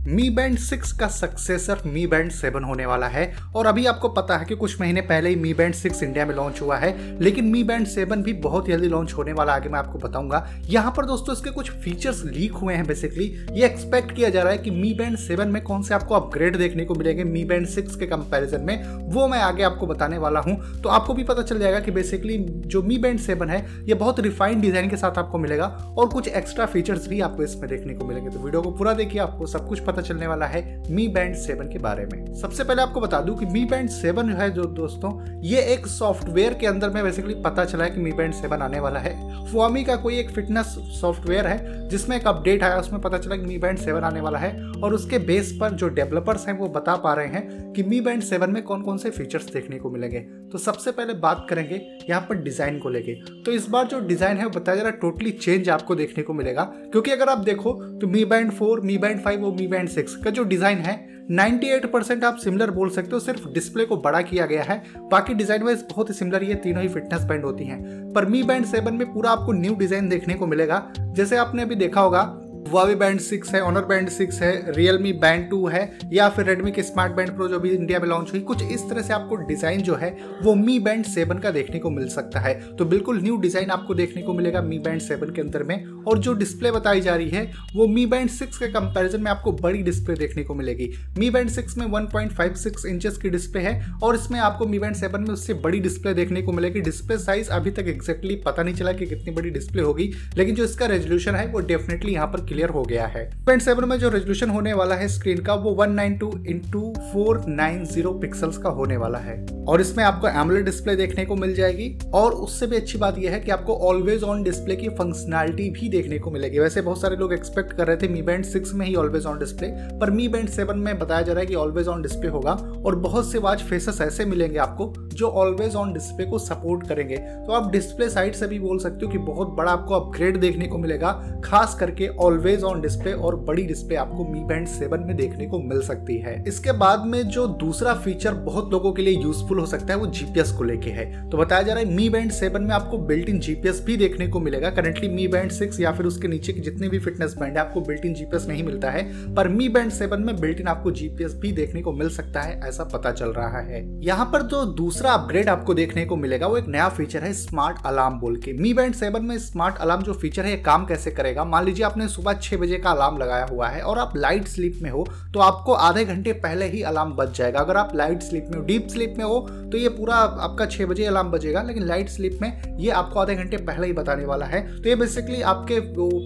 मी band six का successor Mi band seven होने वाला है। और अभी आपको पता है कि कुछ महीने पहले ही मी बैंड सिक्स इंडिया में लॉन्च हुआ है, लेकिन मी बैंड सेवन भी बहुत जल्दी लॉन्च होने वाला आगे मैं आपको बताऊँगा। यहाँ पर दोस्तों इसके कुछ फीचर्स लीक हुए हैं बेसिकली ये एक्सपेक्ट किया जा रहा है कि मी बैंड सेवन में कौन से आपको अपग्रेड देखने को मिलेंगे मी बैंड सिक्स के कंपेरिजन में। वो मैं आगे आपको बताने वाला हूँ। तो आपको भी पता चल जाएगा कि बेसिकली जो मी बैंड सेवन है, ये बहुत रिफाइंड डिज़ाइन के साथ आपको मिलेगा और कुछ एक्स्ट्रा फीचर्स भी आपको इसमें देखने को मिलेंगे। तो वीडियो को पूरा देखिए, आपको सब कुछ पता चलने वाला है मी बैंड सेवन के बारे में। सबसे पहले आपको बता दूँ कि मी बैंड सेवन जो है जो दोस्तों, ये एक सॉफ्टवेयर के अंदर में बेसिकली पता चला है कि मी बैंड सेवन आने वाला है। फॉमी का कोई एक फिटनेस सॉफ्टवेयर है जिसमें एक अपडेट आया, उसमें पता चला कि मी बैंड सेवन आने वाला है और उसके बेस पर जो डेवलपर्स हैं, वो बता पा रहे हैं कि मी बैंड सेवन में कौन कौन से फीचर्स देखने को मिलेंगे। तो सबसे पहले बात करेंगे यहाँ पर डिज़ाइन को लेके। तो इस बार जो डिज़ाइन है, वो बताया जा रहा है टोटली चेंज आपको देखने को मिलेगा। क्योंकि अगर आप देखो तो Mi band four Mi band five और मी बैंड सिक्स का जो डिज़ाइन है 98% आप सिमिलर बोल सकते हो, सिर्फ़ डिस्प्ले को बड़ा किया गया है। बाकी डिज़ाइन वाइज बहुत ही सिमिलर ये तीनों ही फिटनेस बैंड होती हैं। पर मी बैंड सेवन में पूरा आपको न्यू डिज़ाइन देखने को मिलेगा। जैसे आपने अभी देखा होगा हुआवी बैंड सिक्स है ऑनर बैंड सिक्स है रियलमी बैंड टू है, या फिर रेडमी के स्मार्ट बैंड प्रो जो भी इंडिया में लॉन्च हुई, कुछ इस तरह से आपको डिज़ाइन जो है, वो मी बैंड सेवन का देखने को मिल सकता है। तो बिल्कुल न्यू डिज़ाइन आपको देखने को मिलेगा मी बैंड सेवन के अंदर में, और जो डिस्प्ले बताई जा रही है, वो मी बैंड सिक्स के कंपेरिजन में आपको बड़ी डिस्प्ले देखने को मिलेगी। मी बैंड सिक्स में one point five six inches की डिस्प्ले है, और इसमें आपको मी बैंड सेवन में उससे बड़ी डिस्प्ले देखने को मिलेगी। डिस्प्ले साइज़ अभी तक एक्जैक्टली पता नहीं चला कि कितनी बड़ी डिस्प्ले होगी, लेकिन जो इसका रेजोल्यूशन है, वो डेफिनेटली यहाँ पर क्लियर हो गया है। पॉइंट सेवन में जो रेजोल्यूशन होने वाला है स्क्रीन का, वो one nine two into four nine zero pixels का होने वाला है। और इसमें आपको एमलेट डिस्प्ले देखने को मिल जाएगी। और उससे भी अच्छी बात यह है कि आपको ऑलवेज ऑन डिस्प्ले की फंक्शनैलिटी भी देखने को मिलेगी। वैसे बहुत सारे लोग एक्सपेक्ट कर रहे थे मी बैंड सिक्स में ही ऑलवेज ऑन डिस्प्ले पर मी बैंड सेवन में बताया जा रहा है कि ऑलवेज ऑन डिस्प्ले होगा। और बहुत से वाच फेसेस ऐसे मिलेंगे आपको, जो ऑलवेज ऑन डिस्प्ले को सपोर्ट करेंगे। तो आप डिस्प्ले साइड से भी बोल सकते हो कि बहुत बड़ा आपको अपग्रेड देखने को मिलेगा, खास करके ऑलवेज ऑन डिस्प्ले और बड़ी डिस्प्ले आपको मी बैंड सेवन में देखने को मिल सकती है। इसके बाद में जो दूसरा फीचर बहुत लोगों के लिए यूजफुल हो सकता है, वो जीपीएस को लेके है। तो बताया जा रहा है मी बैंड सेवन में आपको बिल्ट इन जीपीएस भी देखने को मिलेगा। करंटली मी बैंड सिक्स या फिर उसके नीचे के जितने भी फिटनेस बैंड है, आपको बिल्ट इन जीपीएस नहीं मिलता है। पर मी बैंड सेवन में बिल्ट इन आपको जीपीएस भी देखने को मिल सकता है, ऐसा पता चल रहा है। यहाँ पर जो दूसरा अपग्रेड आपको देखने को मिलेगा, वो एक नया फीचर है स्मार्ट अलार्म बोल के। मी बैंड सेवन में स्मार्ट अलार्म जो फीचर है काम कैसे करेगा? मान लीजिए आपने सुबह छह बजे का अलार्म लगाया हुआ है और आप लाइट स्लीप में हो तो आपको आधे घंटे पहले ही अलार्म बज जाएगा। अगर आप लाइट स्लीप में हो, डीप स्लीप में हो तो ये पूरा आपका छह बजे अलार्म बजेगा, लेकिन लाइट स्लीप में ये आपको आधे घंटे पहले ही बताने वाला है। तो ये बेसिकली आपके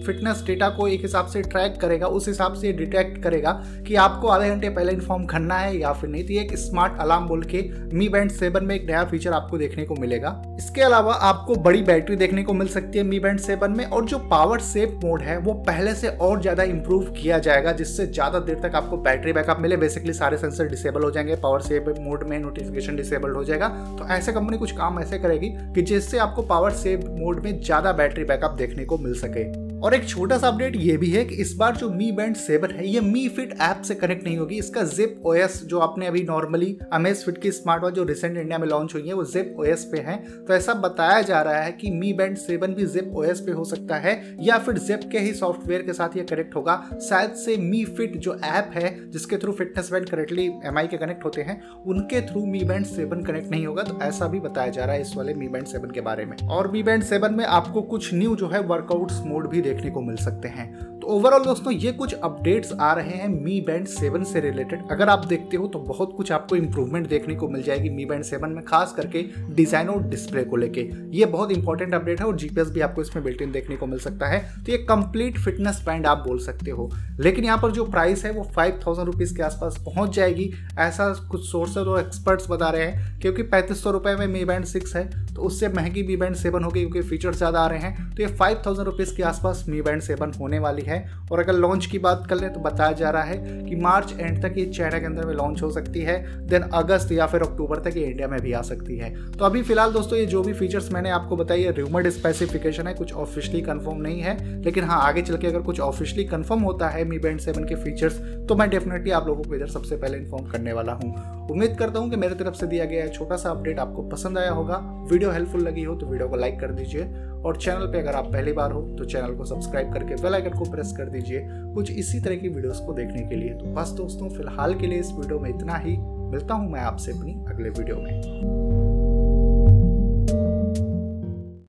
फिटनेस डेटा को एक हिसाब से ट्रैक करेगा, उस हिसाब से डिटेक्ट करेगा कि आपको आधे घंटे पहले इन्फॉर्म करना है या फिर नहीं। तो ये एक स्मार्ट अलार्म बोल के मी बैंड सेवन में एक नया फीचर आपको देखने को मिलेगा। इसके अलावा आपको बड़ी बैटरी देखने को मिल सकती है मी बैंड सेवन में और जो पावर सेव मोड है, वो पहले से और ज़्यादा इंप्रूव किया जाएगा, जिससे ज़्यादा देर तक आपको बैटरी बैकअप मिले। बेसिकली सारे सेंसर डिसेबल हो जाएँगे पावर सेव मोड में नोटिफिकेशन डिसेबल हो जाएगा। तो ऐसे कंपनी कुछ काम ऐसे करेगी कि जिससे आपको पावर सेव मोड में ज़्यादा बैटरी बैकअप देखने को मिल सके। और एक छोटा सा अपडेट ये भी है कि इस बार जो मी बैंड सेवन है, ये मी फिट ऐप से कनेक्ट नहीं होगी। इसका जिप ओएस जो आपने अभी नॉर्मली अमेज फिट की स्मार्ट वॉच जो रिसेंट इंडिया में लॉन्च हुई है, वो जिप ओएस पे है। तो ऐसा बताया जा रहा है कि मी बैंड सेवन भी जिप ओएस पे हो सकता है, या फिर जिप के ही सॉफ्टवेयर के साथ ये कनेक्ट होगा। शायद से मी फिट जो ऐप है, जिसके थ्रू फिटनेस बैंड करेक्टली एम के कनेक्ट होते हैं, उनके through Mi band seven connect नहीं होगा। तो ऐसा भी बताया जा रहा है इस वाले मी बैंड सेवन के बारे में। और मी बैंड सेवन में आपको कुछ न्यू जो है वर्कआउट मोड भी देखने को मिल सकते हैं। तो ओवरऑल दोस्तों, ये कुछ अपडेट्स आ रहे हैं मी बैंड सेवन से रिलेटेड अगर आप देखते हो तो बहुत कुछ आपको इंप्रूवमेंट देखने को मिल जाएगी मी बैंड सेवन में, खास करके डिज़ाइन और डिस्प्ले को लेके। ये बहुत इंपॉर्टेंट अपडेट है और जीपीएस भी आपको इसमें बिल्ट इन देखने को मिल सकता है। तो ये कंप्लीट फिटनेस बैंड आप बोल सकते हो। लेकिन यहाँ पर जो प्राइस है वो फाइव थाउज़ेंड के आसपास पहुँच जाएगी, ऐसा कुछ सोर्सेज और एक्सपर्ट्स बता रहे हैं, क्योंकि पैंतीस सौ रुपये में मी बैंड सिक्स है तो उससे महँगी मी बैंड सेवन होगी क्योंकि फीचर्स ज़्यादा आ रहे हैं। तो ये फाइव थाउज़ेंड के आसपास मी बैंड सेवन होने वाली है। और अगर लॉन्च की बात कर लें तो बताया जा रहा है कि मार्च एंड तक ये चाइना के अंदर में लॉन्च हो सकती है। देन अगस्त या फिर अक्टूबर तक ये इंडिया में भी आ सकती है। तो अभी फ़िलहाल दोस्तों, ये जो भी फीचर्स मैंने आपको बताई है रूमर्ड स्पेसिफिकेशन है, कुछ ऑफिशियली कंफर्म नहीं है। लेकिन हाँ आगे चल के अगर कुछ ऑफिशियली कंफर्म होता है मी बैंड सेवन के फीचर्स तो मैं डेफिनेटली आप लोगों को इधर सबसे पहले इन्फॉर्म करने वाला हूँ। उम्मीद करता हूँ कि मेरे तरफ़ से दिया गया छोटा सा अपडेट आपको पसंद आया होगा। वीडियो हेल्पफुल लगी हो तो वीडियो को लाइक कर दीजिए। और चैनल पे अगर आप पहली बार हो तो चैनल को सब्सक्राइब करके बेल आइकन को प्रेस कर दीजिए कुछ इसी तरह की वीडियोस को देखने के लिए। तो बस दोस्तों, फ़िलहाल के लिए इस वीडियो में इतना ही। मिलता हूँ मैं आपसे अपनी अगले वीडियो में।